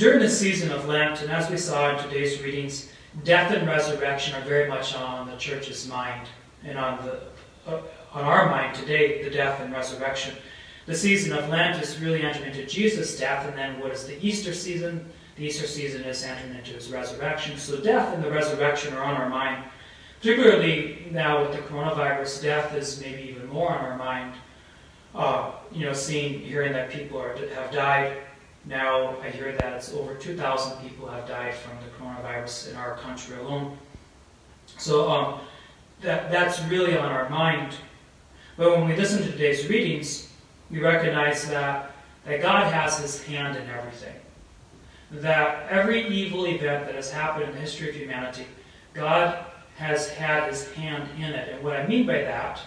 during the season of Lent, and as we saw in today's readings, death and resurrection are very much on the church's mind and on the uh, on our mind today, the death and resurrection. The season of Lent is really entering into Jesus' death, and then what is the Easter season? The Easter season is entering into his resurrection. So death and the resurrection are on our mind. Particularly now with the coronavirus, death is maybe even more on our mind. Uh, you know, seeing, hearing that people are, have died. Now I hear that over 2,000 people have died from the coronavirus in our country alone. So um, that, that's really on our mind. But when we listen to today's readings, we recognize that, that God has his hand in everything. That every evil event that has happened in the history of humanity, God has had his hand in it. And what I mean by that,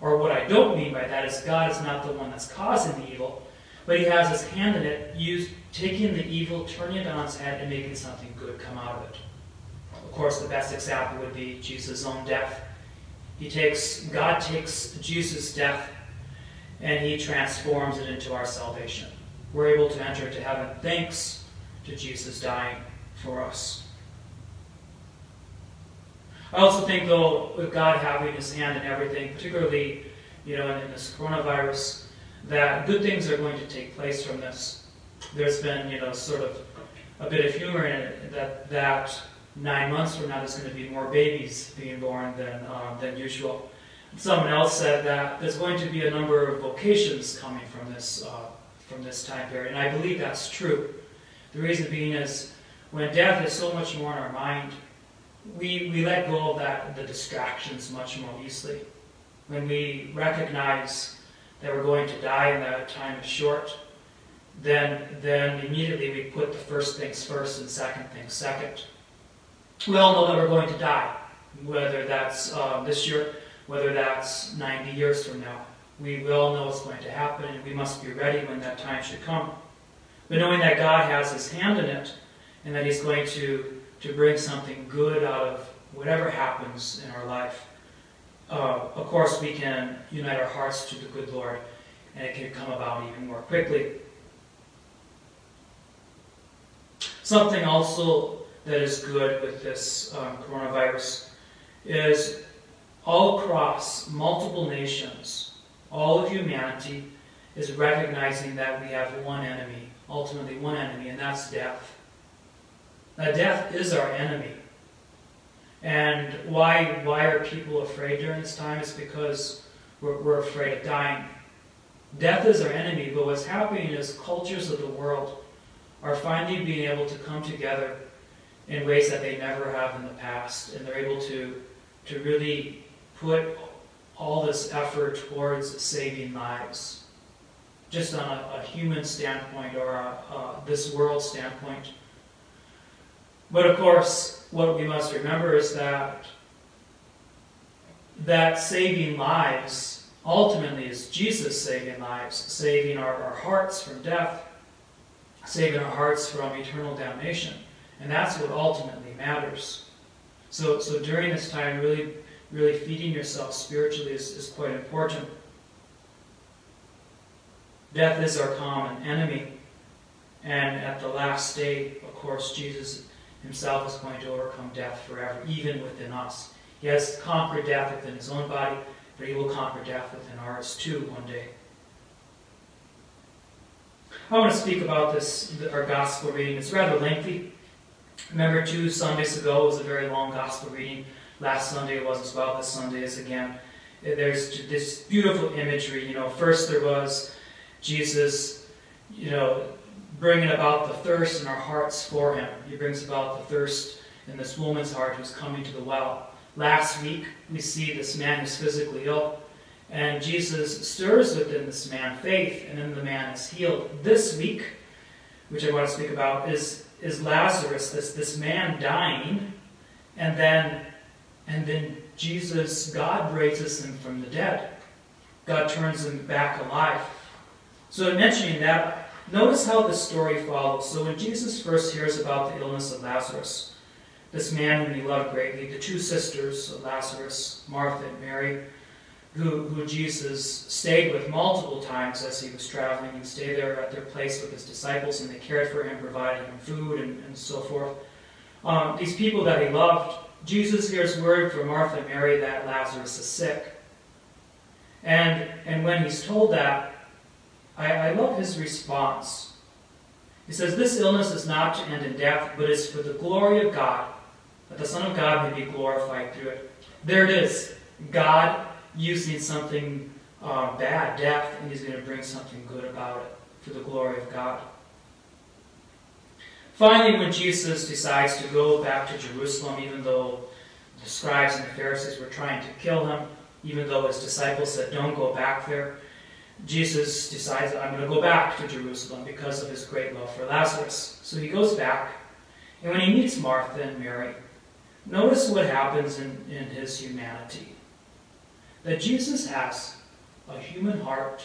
or what I don't mean by that, is God is not the one that's causing the evil, but he has his hand in it, used, taking the evil, turning it on its head, and making something good come out of it. Of course, the best example would be Jesus' own death. He takes, God takes Jesus' death and he transforms it into our salvation. We're able to enter into heaven thanks to Jesus dying for us. I also think, though, with God having His hand in everything, particularly, you know, in, in this coronavirus, that good things are going to take place from this. There's been, you know, sort of a bit of humor in it that that nine months from now there's going to be more babies being born than um, than usual. Someone else said that there's going to be a number of vocations coming from this uh, from this time period, and I believe that's true. The reason being is when death is so much more in our mind, we, we let go of that, the distractions much more easily. When we recognize that we're going to die and that time is short, then, then immediately we put the first things first and second things second. We all know that we're going to die, whether that's uh, this year, whether that's 90 years from now. We will know what's going to happen, and we must be ready when that time should come. But knowing that God has His hand in it, and that He's going to to bring something good out of whatever happens in our life. Uh, of course, we can unite our hearts to the good Lord, and it can come about even more quickly. Something also that is good with this um, coronavirus is all across multiple nations, all of humanity is recognizing that we have one enemy, ultimately one enemy, and that's death. Now, death is our enemy. And why, why are people afraid during this time? It's because we're, we're afraid of dying. Death is our enemy, but what's happening is cultures of the world are finally being able to come together in ways that they never have in the past. And they're able to, to really put all this effort towards saving lives. Just on a, a human standpoint or a, a, this world standpoint. But of course, what we must remember is that that saving lives ultimately is Jesus saving lives, saving our, our hearts from death, saving our hearts from eternal damnation. And that's what ultimately matters. So, so during this time, really, really feeding yourself spiritually is, is quite important. Death is our common enemy. And at the last day, of course, Jesus himself is going to overcome death forever, even within us. He has conquered death within his own body, but he will conquer death within ours too one day. I want to speak about this, our gospel reading. It's rather lengthy. Remember, two Sundays ago was a very long gospel reading. Last Sunday it was as well. This Sunday is again. There's this beautiful imagery. You know, first there was Jesus, you know, bringing about the thirst in our hearts for him. He brings about the thirst in this woman's heart who's coming to the well. Last week, we see this man is physically ill, and Jesus stirs within this man faith, and then the man is healed. This week, which I want to speak about, is, is Lazarus, this, this man dying, and then, and then Jesus, God raises him from the dead. God turns him back alive. So, in mentioning that, Notice how the story follows. So when Jesus first hears about the illness of Lazarus, this man whom he loved greatly, the two sisters of Lazarus, Martha and Mary, who, who Jesus stayed with multiple times as he was traveling. He stayed there at their place with his disciples, and they cared for him, providing him food and, and so forth. Um, these people that he loved, Jesus hears word from Martha and Mary that Lazarus is sick. And, and when he's told that, I, I love his response. He says, This illness is not to end in death, but is for the glory of God, that the Son of God may be glorified through it. There it is. God using something uh, bad, death, and he's going to bring something good about it for the glory of God. Finally, when Jesus decides to go back to Jerusalem, even though the scribes and the Pharisees were trying to kill him, even though his disciples said, Don't go back there, Jesus decides, that I'm going to go back to Jerusalem because of his great love for Lazarus. So he goes back, and when he meets Martha and Mary, notice what happens in, in his humanity that Jesus has a human heart,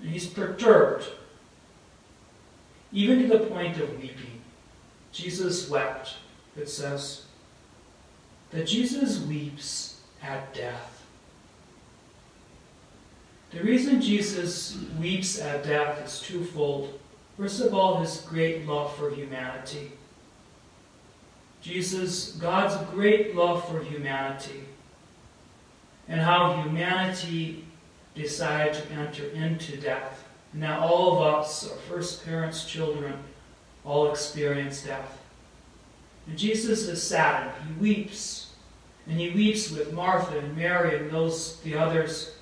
and he's perturbed, even to the point of weeping. Jesus wept, it says. That Jesus weeps at death. The reason Jesus weeps at death is twofold. First of all, his great love for humanity. Jesus, God's great love for humanity and how humanity decided to enter into death. Now, all of us, our first parents' children, all experience death. And Jesus is saddened. He weeps. And he weeps with Martha and Mary and those the others.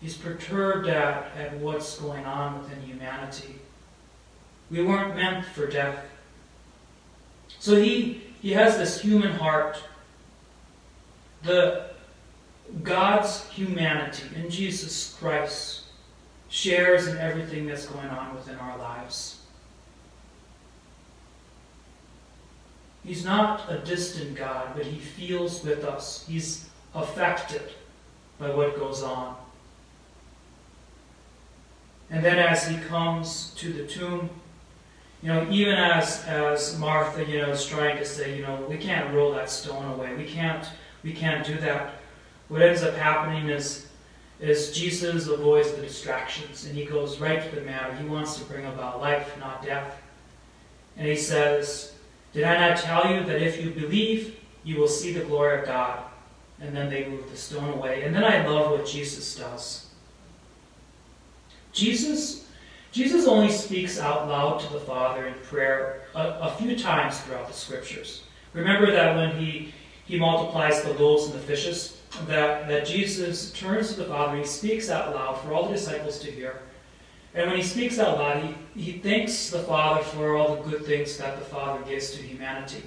He's perturbed at, at what's going on within humanity. We weren't meant for death. So he, he has this human heart. The God's humanity in Jesus Christ shares in everything that's going on within our lives. He's not a distant God, but He feels with us. He's affected by what goes on. And then as He comes to the tomb, you know, even as, as Martha, you know, is trying to say, you know, we can't roll that stone away. We can't, we can't do that what ends up happening is, is Jesus avoids the distractions and he goes right to the matter. He wants to bring about life, not death. And he says, Did I not tell you that if you believe, you will see the glory of God? And then they move the stone away. And then I love what Jesus does. Jesus, Jesus only speaks out loud to the Father in prayer a, a few times throughout the scriptures. Remember that when he, he multiplies the loaves and the fishes, that, that Jesus turns to the Father, and he speaks out loud for all the disciples to hear. And when he speaks out loud, he, he thanks the Father for all the good things that the Father gives to humanity.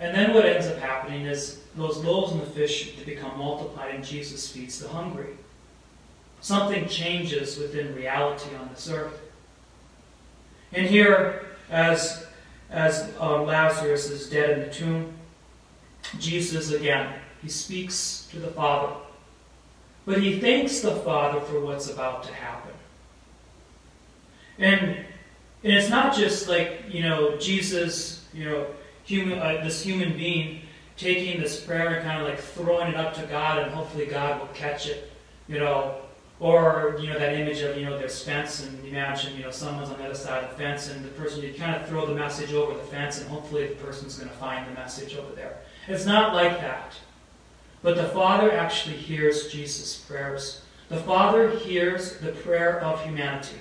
And then what ends up happening is those loaves and the fish become multiplied, and Jesus feeds the hungry. Something changes within reality on this earth. And here, as, as uh, Lazarus is dead in the tomb, Jesus again he speaks to the Father. But he thanks the Father for what's about to happen. And, and it's not just like, you know, Jesus, you know, human, uh, this human being taking this prayer and kind of like throwing it up to God and hopefully God will catch it, you know, or, you know, that image of, you know, there's fence and imagine, you know, someone's on the other side of the fence and the person, you kind of throw the message over the fence and hopefully the person's going to find the message over there. It's not like that. But the Father actually hears Jesus' prayers. The Father hears the prayer of humanity.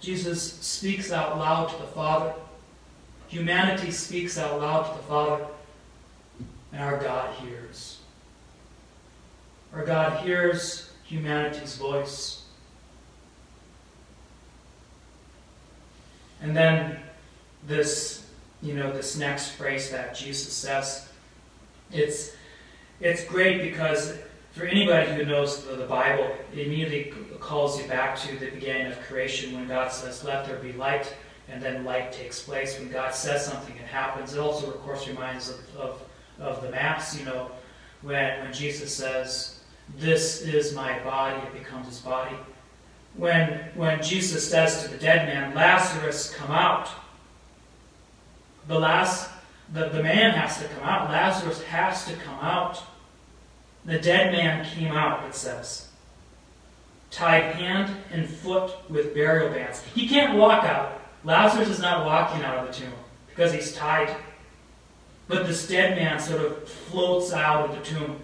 Jesus speaks out loud to the Father. Humanity speaks out loud to the Father. And our God hears. Our God hears humanity's voice. And then this you know, this next phrase that Jesus says. It's, it's great because for anybody who knows the, the Bible, it immediately calls you back to the beginning of creation when God says, Let there be light, and then light takes place. When God says something, it happens. It also, of course, reminds of, of, of the Mass, you know, when, when Jesus says, This is my body, it becomes his body. When, when Jesus says to the dead man, Lazarus, come out, the last, the, the man has to come out. Lazarus has to come out. The dead man came out, it says. Tied hand and foot with burial bands. He can't walk out. Lazarus is not walking out of the tomb because he's tied. But this dead man sort of floats out of the tomb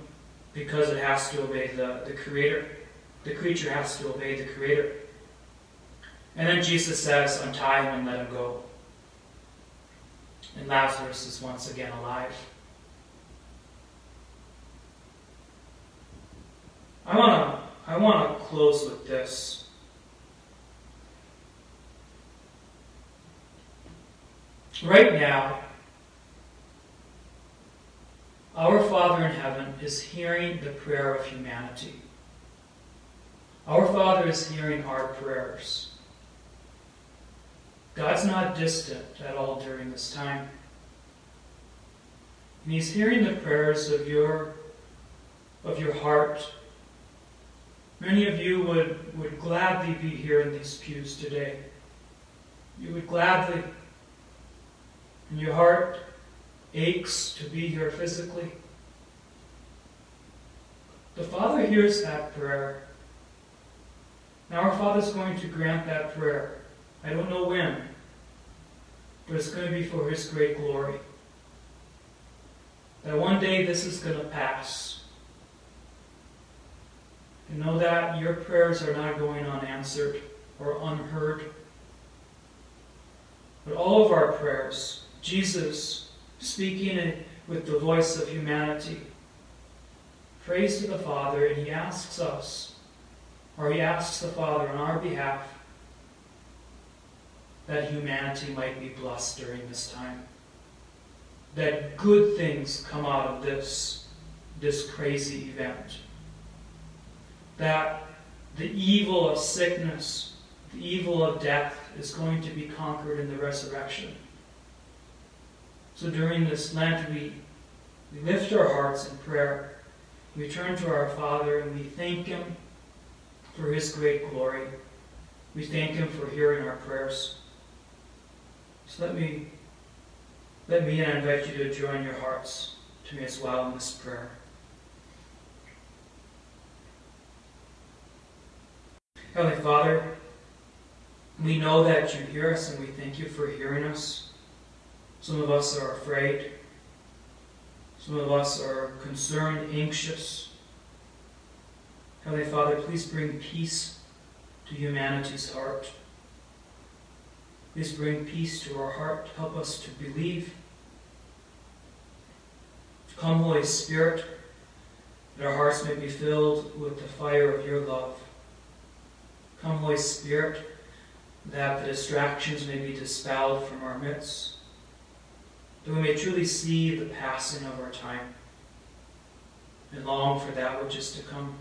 because it has to obey the, the Creator. The creature has to obey the Creator. And then Jesus says, Untie him and let him go. And Lazarus is once again alive. I want to I want to close with this. Right now, our Father in heaven is hearing the prayer of humanity. Our Father is hearing our prayers. God's not distant at all during this time. And He's hearing the prayers of your, of your heart. Many of you would, would gladly be here in these pews today. You would gladly, and your heart aches to be here physically. The Father hears that prayer. Now our Father's going to grant that prayer. I don't know when, but it's going to be for His great glory. That one day this is going to pass. And know that your prayers are not going unanswered or unheard. But all of our prayers, Jesus speaking with the voice of humanity, prays to the Father, and He asks us, or He asks the Father on our behalf, that humanity might be blessed during this time. That good things come out of this, this crazy event. That the evil of sickness, the evil of death is going to be conquered in the resurrection. So during this Lent, we, we lift our hearts in prayer. We turn to our Father and we thank Him for His great glory. We thank Him for hearing our prayers. So let me, let me and I invite you to join your hearts to me as well in this prayer. Heavenly Father, we know that you hear us and we thank you for hearing us. Some of us are afraid. Some of us are concerned, anxious. Heavenly Father, please bring peace to humanity's heart. Please bring peace to our heart. Help us to believe. Come, Holy Spirit, that our hearts may be filled with the fire of your love. Come, Holy Spirit, that the distractions may be dispelled from our midst, that we may truly see the passing of our time and long for that which is to come.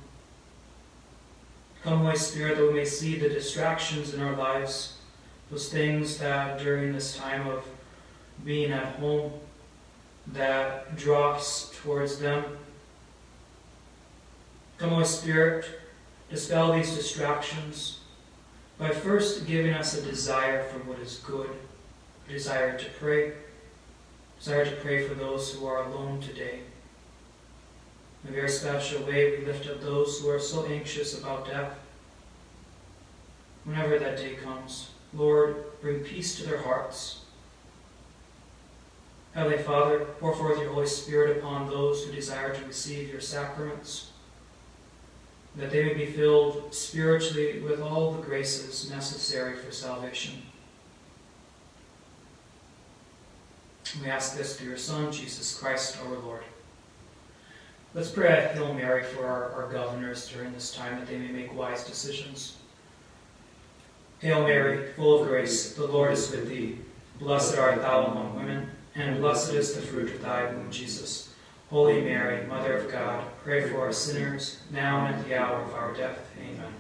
Come, Holy Spirit, that we may see the distractions in our lives, those things that during this time of being at home that draw us towards them. Come, Holy Spirit, dispel these distractions by first giving us a desire for what is good, a desire to pray, desire to pray for those who are alone today. In a very special way, we lift up those who are so anxious about death. Whenever that day comes, Lord, bring peace to their hearts. Heavenly Father, pour forth your Holy Spirit upon those who desire to receive your sacraments that they may be filled spiritually with all the graces necessary for salvation. We ask this through your Son, Jesus Christ our Lord. Let's pray a Hail Mary for our, our governors during this time that they may make wise decisions. Hail Mary, full of grace, the Lord is with thee. Blessed art thou among women, and blessed is the fruit of thy womb, Jesus. Holy Mary, Mother of God, pray for us sinners, now and at the hour of our death. Amen.